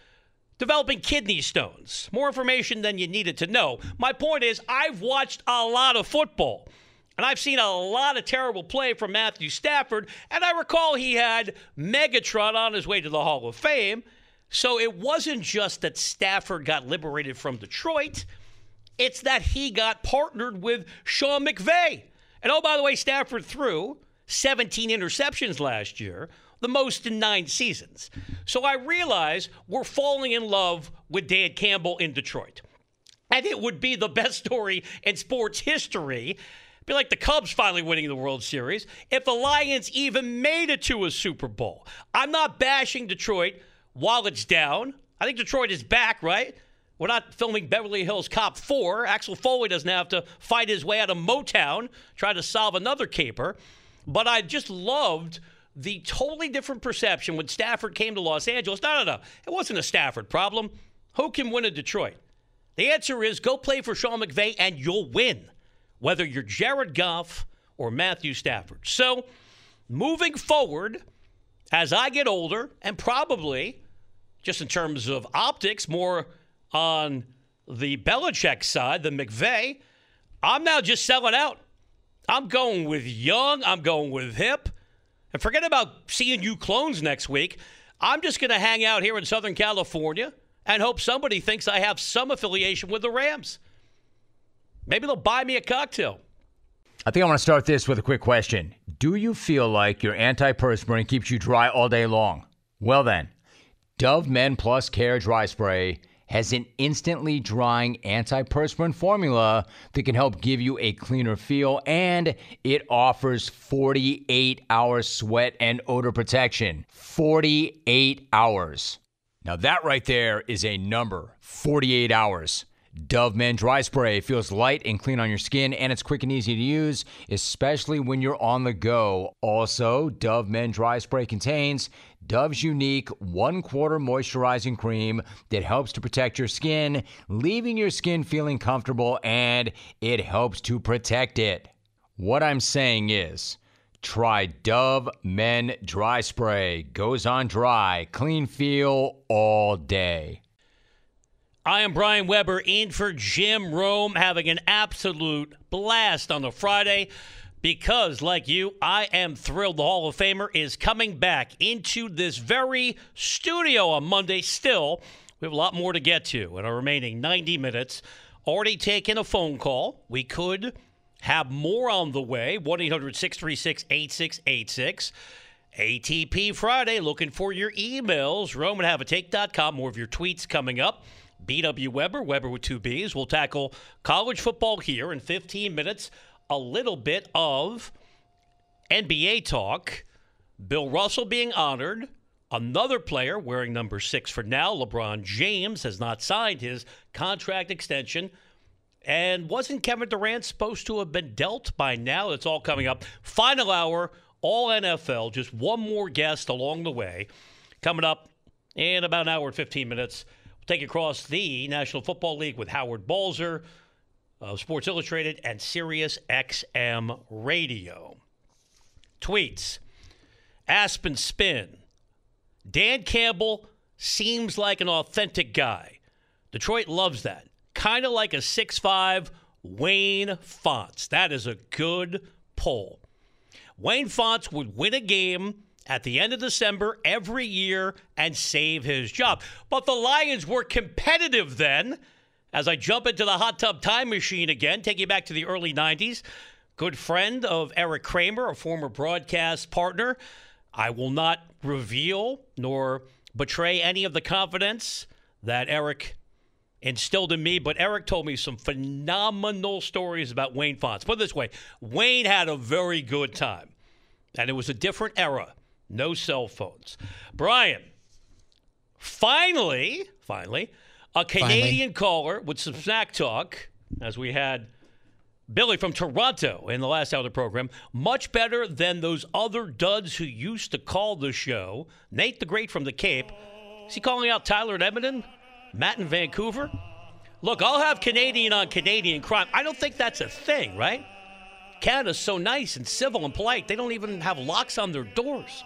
developing kidney stones. More information than you needed to know. My point is, I've watched a lot of football. And I've seen a lot of terrible play from Matthew Stafford. And I recall he had Megatron on his way to the Hall of Fame. So it wasn't just that Stafford got liberated from Detroit, it's that he got partnered with Sean McVay. And oh, by the way, Stafford threw 17 interceptions last year, the most in nine seasons. So I realize we're falling in love with Dan Campbell in Detroit. And it would be the best story in sports history be like the Cubs finally winning the World Series. If the Lions even made it to a Super Bowl, I'm not bashing Detroit while it's down. I think Detroit is back, right? We're not filming Beverly Hills Cop 4. Axel Foley doesn't have to fight his way out of Motown, try to solve another caper. But I just loved the totally different perception when Stafford came to Los Angeles. No, no, no. It wasn't a Stafford problem. Who can win in Detroit? The answer is go play for Sean McVay and you'll win, whether you're Jared Goff or Matthew Stafford. So, moving forward, as I get older, and probably just in terms of optics, more on the Belichick side than McVay, I'm now just selling out. I'm going with young, I'm going with hip. And forget about seeing you clones next week. I'm just going to hang out here in Southern California and hope somebody thinks I have some affiliation with the Rams. Maybe they'll buy me a cocktail. I think I want to start this with a quick question. Do you feel like your antiperspirant keeps you dry all day long? Well, then, Dove Men Plus Care Dry Spray has an instantly drying antiperspirant formula that can help give you a cleaner feel and it offers 48 hour sweat and odor protection. 48 hours. Now, that right there is a number 48 hours. Dove Men Dry Spray feels light and clean on your skin, and it's quick and easy to use, especially when you're on the go. Also, Dove Men Dry Spray contains Dove's unique one quarter moisturizing cream that helps to protect your skin, leaving your skin feeling comfortable, and it helps to protect it. What I'm saying is, try Dove Men Dry Spray. Goes on dry, clean feel all day. I am Brian Webber in for Jim Rome, having an absolute blast on the Friday because, like you, I am thrilled the Hall of Famer is coming back into this very studio on Monday. Still, we have a lot more to get to in our remaining 90 minutes. Already taken a phone call. We could have more on the way 1 800 636 8686. ATP Friday, looking for your emails. RomanHaveatake.com. More of your tweets coming up. BW Webber, Webber with two B's. We'll tackle college football here in 15 minutes. A little bit of NBA talk. Bill Russell being honored. Another player wearing number six for now, LeBron James, has not signed his contract extension. And wasn't Kevin Durant supposed to have been dealt by now? It's all coming up. Final hour, all NFL. Just one more guest along the way. Coming up in about an hour and 15 minutes. We'll take across the National Football League with Howard Balzer of Sports Illustrated and Sirius XM Radio. Tweets Aspen Spin. Dan Campbell seems like an authentic guy. Detroit loves that. Kind of like a six-five Wayne Fontes. That is a good poll. Wayne Fontes would win a game at the end of December every year and save his job. But the Lions were competitive then. As I jump into the hot tub time machine again, take you back to the early 90s. Good friend of Eric Kramer, a former broadcast partner. I will not reveal nor betray any of the confidence that Eric instilled in me, but Eric told me some phenomenal stories about Wayne Fontes. Put it this way Wayne had a very good time, and it was a different era. No cell phones. Brian, finally, finally, a Canadian caller with some snack talk, as we had Billy from Toronto in the last hour of the program. Much better than those other duds who used to call the show. Nate the Great from the Cape. Is he calling out Tyler at Edmonton? Matt in Vancouver? Look, I'll have Canadian on Canadian crime. I don't think that's a thing, right? Canada's so nice and civil and polite, they don't even have locks on their doors.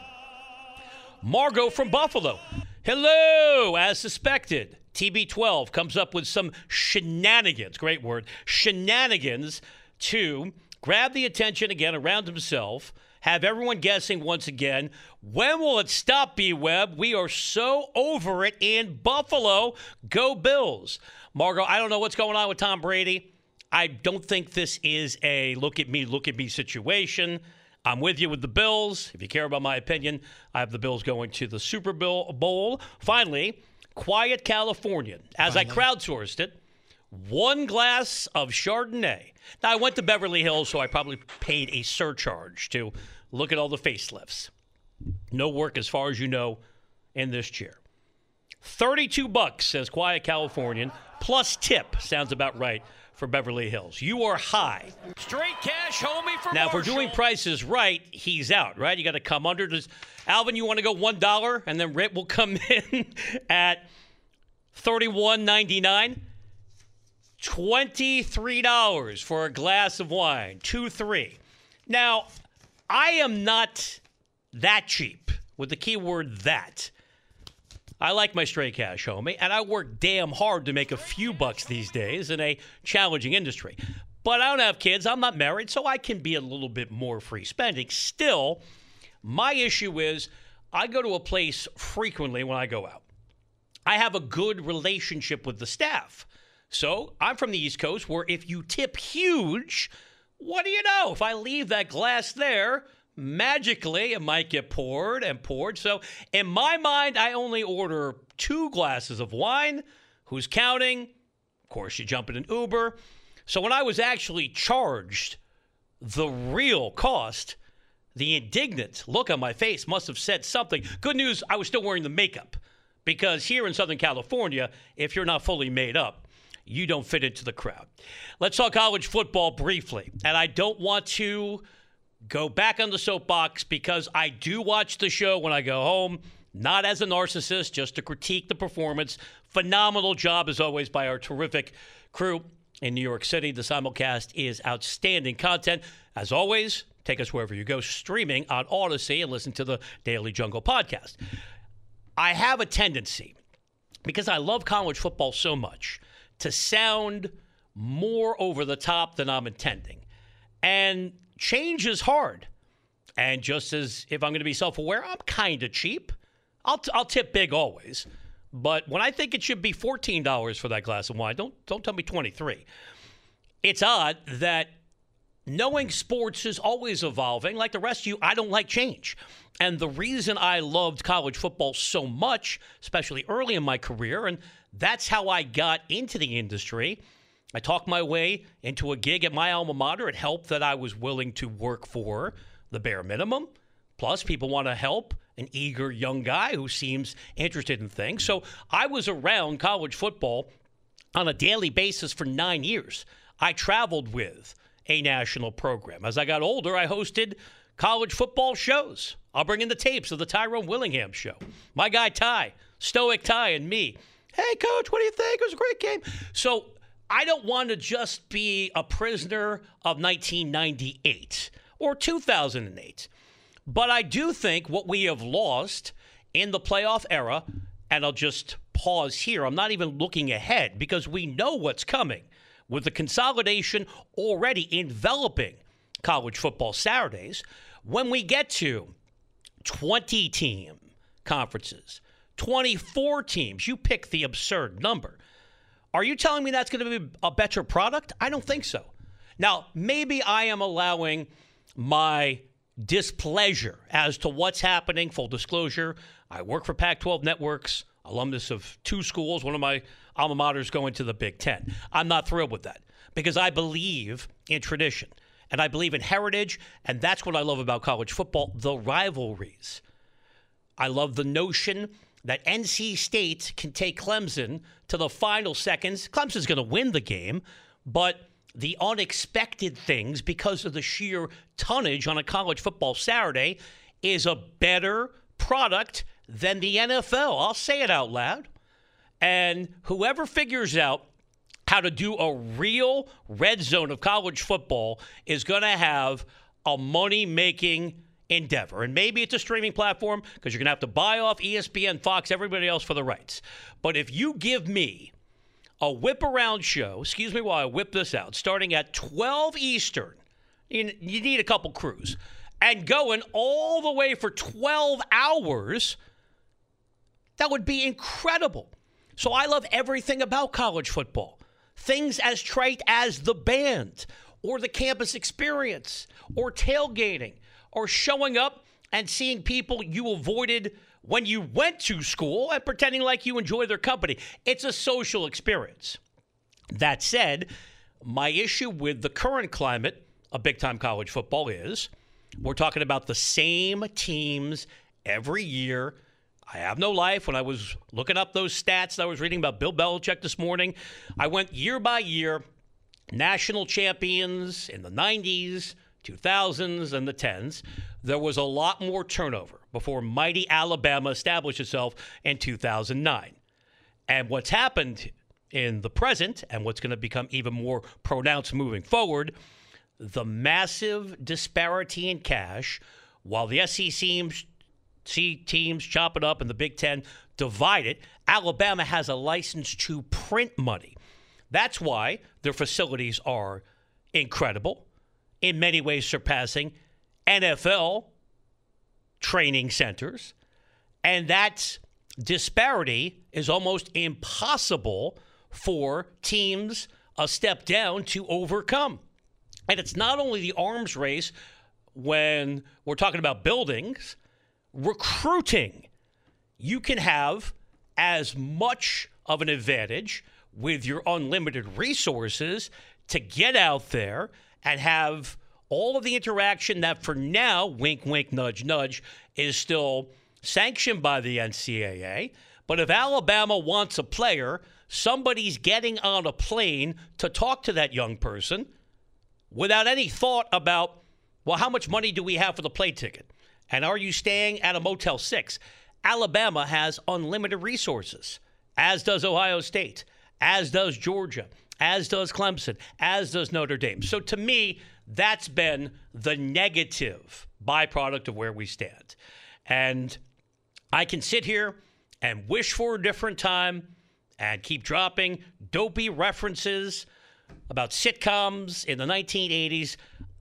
Margot from Buffalo. Hello, as suspected. TB12 comes up with some shenanigans, great word, shenanigans to grab the attention again around himself, have everyone guessing once again. When will it stop, B Web? We are so over it in Buffalo. Go Bills. Margot, I don't know what's going on with Tom Brady. I don't think this is a look at me, look at me situation. I'm with you with the Bills. If you care about my opinion, I have the Bills going to the Super Bowl. Finally, Quiet Californian. As Finally. I crowdsourced it, one glass of Chardonnay. Now, I went to Beverly Hills, so I probably paid a surcharge to look at all the facelifts. No work, as far as you know, in this chair. 32 bucks, says Quiet Californian, plus tip. Sounds about right for Beverly Hills. You are high. Straight cash, homie, for Now, if we're doing prices right, he's out, right? You got to come under. Does Alvin, you want to go one dollar, and then Rip will come in at thirty-one ninety-nine. Twenty-three dollars for a glass of wine, two three. Now, I am not that cheap with the keyword that. I like my straight cash, homie, and I work damn hard to make a few bucks these days in a challenging industry. But I don't have kids, I'm not married, so I can be a little bit more free spending. Still, my issue is I go to a place frequently when I go out. I have a good relationship with the staff. So I'm from the East Coast where if you tip huge, what do you know? If I leave that glass there, magically it might get poured and poured. So in my mind, I only order two glasses of wine. Who's counting? Of course, you jump in an Uber. So when I was actually charged the real cost, the indignant look on my face must have said something. Good news, I was still wearing the makeup because here in Southern California, if you're not fully made up, you don't fit into the crowd. Let's talk college football briefly. And I don't want to go back on the soapbox because I do watch the show when I go home, not as a narcissist, just to critique the performance. Phenomenal job, as always, by our terrific crew in New York City. The simulcast is outstanding content. As always, take us wherever you go, streaming on Audacy and listen to the Daily Jungle podcast. I have a tendency, because I love college football so much, to sound more over the top than I'm intending. And change is hard. And just as if I'm going to be self aware, I'm kind of cheap. I'll, t- I'll tip big always. But when I think it should be $14 for that glass of wine, don't, don't tell me 23 It's odd that knowing sports is always evolving. Like the rest of you, I don't like change. And the reason I loved college football so much, especially early in my career, and that's how I got into the industry. I talked my way into a gig at my alma mater. It helped that I was willing to work for the bare minimum. Plus, people want to help an eager young guy who seems interested in things. So I was around college football on a daily basis for nine years. I traveled with a national program. As I got older, I hosted college football shows. I'll bring in the tapes of the Tyrone Willingham show. My guy Ty, Stoic Ty, and me Hey, coach, what do you think? It was a great game. So I don't want to just be a prisoner of 1998 or 2008. But I do think what we have lost in the playoff era, and I'll just pause here, I'm not even looking ahead because we know what's coming with the consolidation already enveloping college football Saturdays. When we get to 20 team conferences, 24 teams. You pick the absurd number. Are you telling me that's going to be a better product? I don't think so. Now, maybe I am allowing my displeasure as to what's happening. Full disclosure, I work for Pac 12 Networks, alumnus of two schools. One of my alma maters going to the Big Ten. I'm not thrilled with that because I believe in tradition and I believe in heritage. And that's what I love about college football the rivalries. I love the notion that NC State can take Clemson to the final seconds. Clemson's going to win the game, but the unexpected things because of the sheer tonnage on a college football Saturday is a better product than the NFL. I'll say it out loud. And whoever figures out how to do a real red zone of college football is going to have a money making endeavor. And maybe it's a streaming platform because you're going to have to buy off ESPN, Fox, everybody else for the rights. But if you give me a whip around show, excuse me while I whip this out, starting at 12 Eastern, you, you need a couple crews, and going all the way for 12 hours, that would be incredible. So I love everything about college football. Things as trite as the band or the campus experience or tailgating or showing up and seeing people you avoided when you went to school and pretending like you enjoy their company. It's a social experience. That said, my issue with the current climate of big time college football is we're talking about the same teams every year. I have no life. When I was looking up those stats that I was reading about Bill Belichick this morning, I went year by year, national champions in the 90s, 2000s, and the 10s. There was a lot more turnover before mighty Alabama established itself in 2009. And what's happened in the present and what's going to become even more pronounced moving forward the massive disparity in cash while the SEC teams, teams chop it up and the Big Ten divide it. Alabama has a license to print money. That's why their facilities are incredible, in many ways surpassing NFL training centers. And that disparity is almost impossible for teams a step down to overcome. And it's not only the arms race when we're talking about buildings, recruiting. You can have as much of an advantage with your unlimited resources to get out there and have all of the interaction that for now, wink, wink, nudge, nudge, is still sanctioned by the NCAA. But if Alabama wants a player, somebody's getting on a plane to talk to that young person without any thought about, well, how much money do we have for the plane ticket? And are you staying at a Motel 6? Alabama has unlimited resources, as does Ohio State, as does Georgia, as does Clemson, as does Notre Dame. So to me, that's been the negative byproduct of where we stand. And I can sit here and wish for a different time and keep dropping dopey references about sitcoms in the 1980s.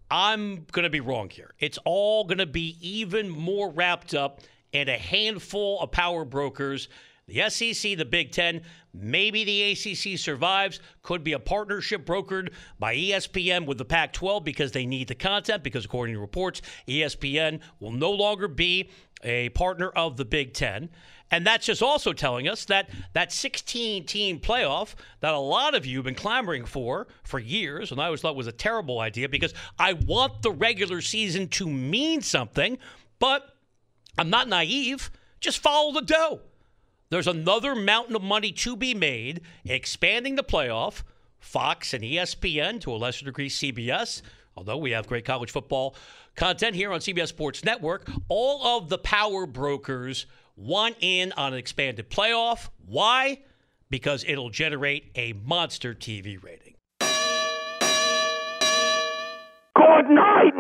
I'm going to be wrong here. It's all going to be even more wrapped up in a handful of power brokers. The SEC, the Big Ten, maybe the ACC survives. Could be a partnership brokered by ESPN with the Pac 12 because they need the content, because according to reports, ESPN will no longer be a partner of the Big Ten. And that's just also telling us that that 16 team playoff that a lot of you have been clamoring for for years, and I always thought was a terrible idea because I want the regular season to mean something, but I'm not naive. Just follow the dough. There's another mountain of money to be made expanding the playoff. Fox and ESPN, to a lesser degree, CBS, although we have great college football content here on CBS Sports Network. All of the power brokers want in on an expanded playoff. Why? Because it'll generate a monster TV rating. Good night,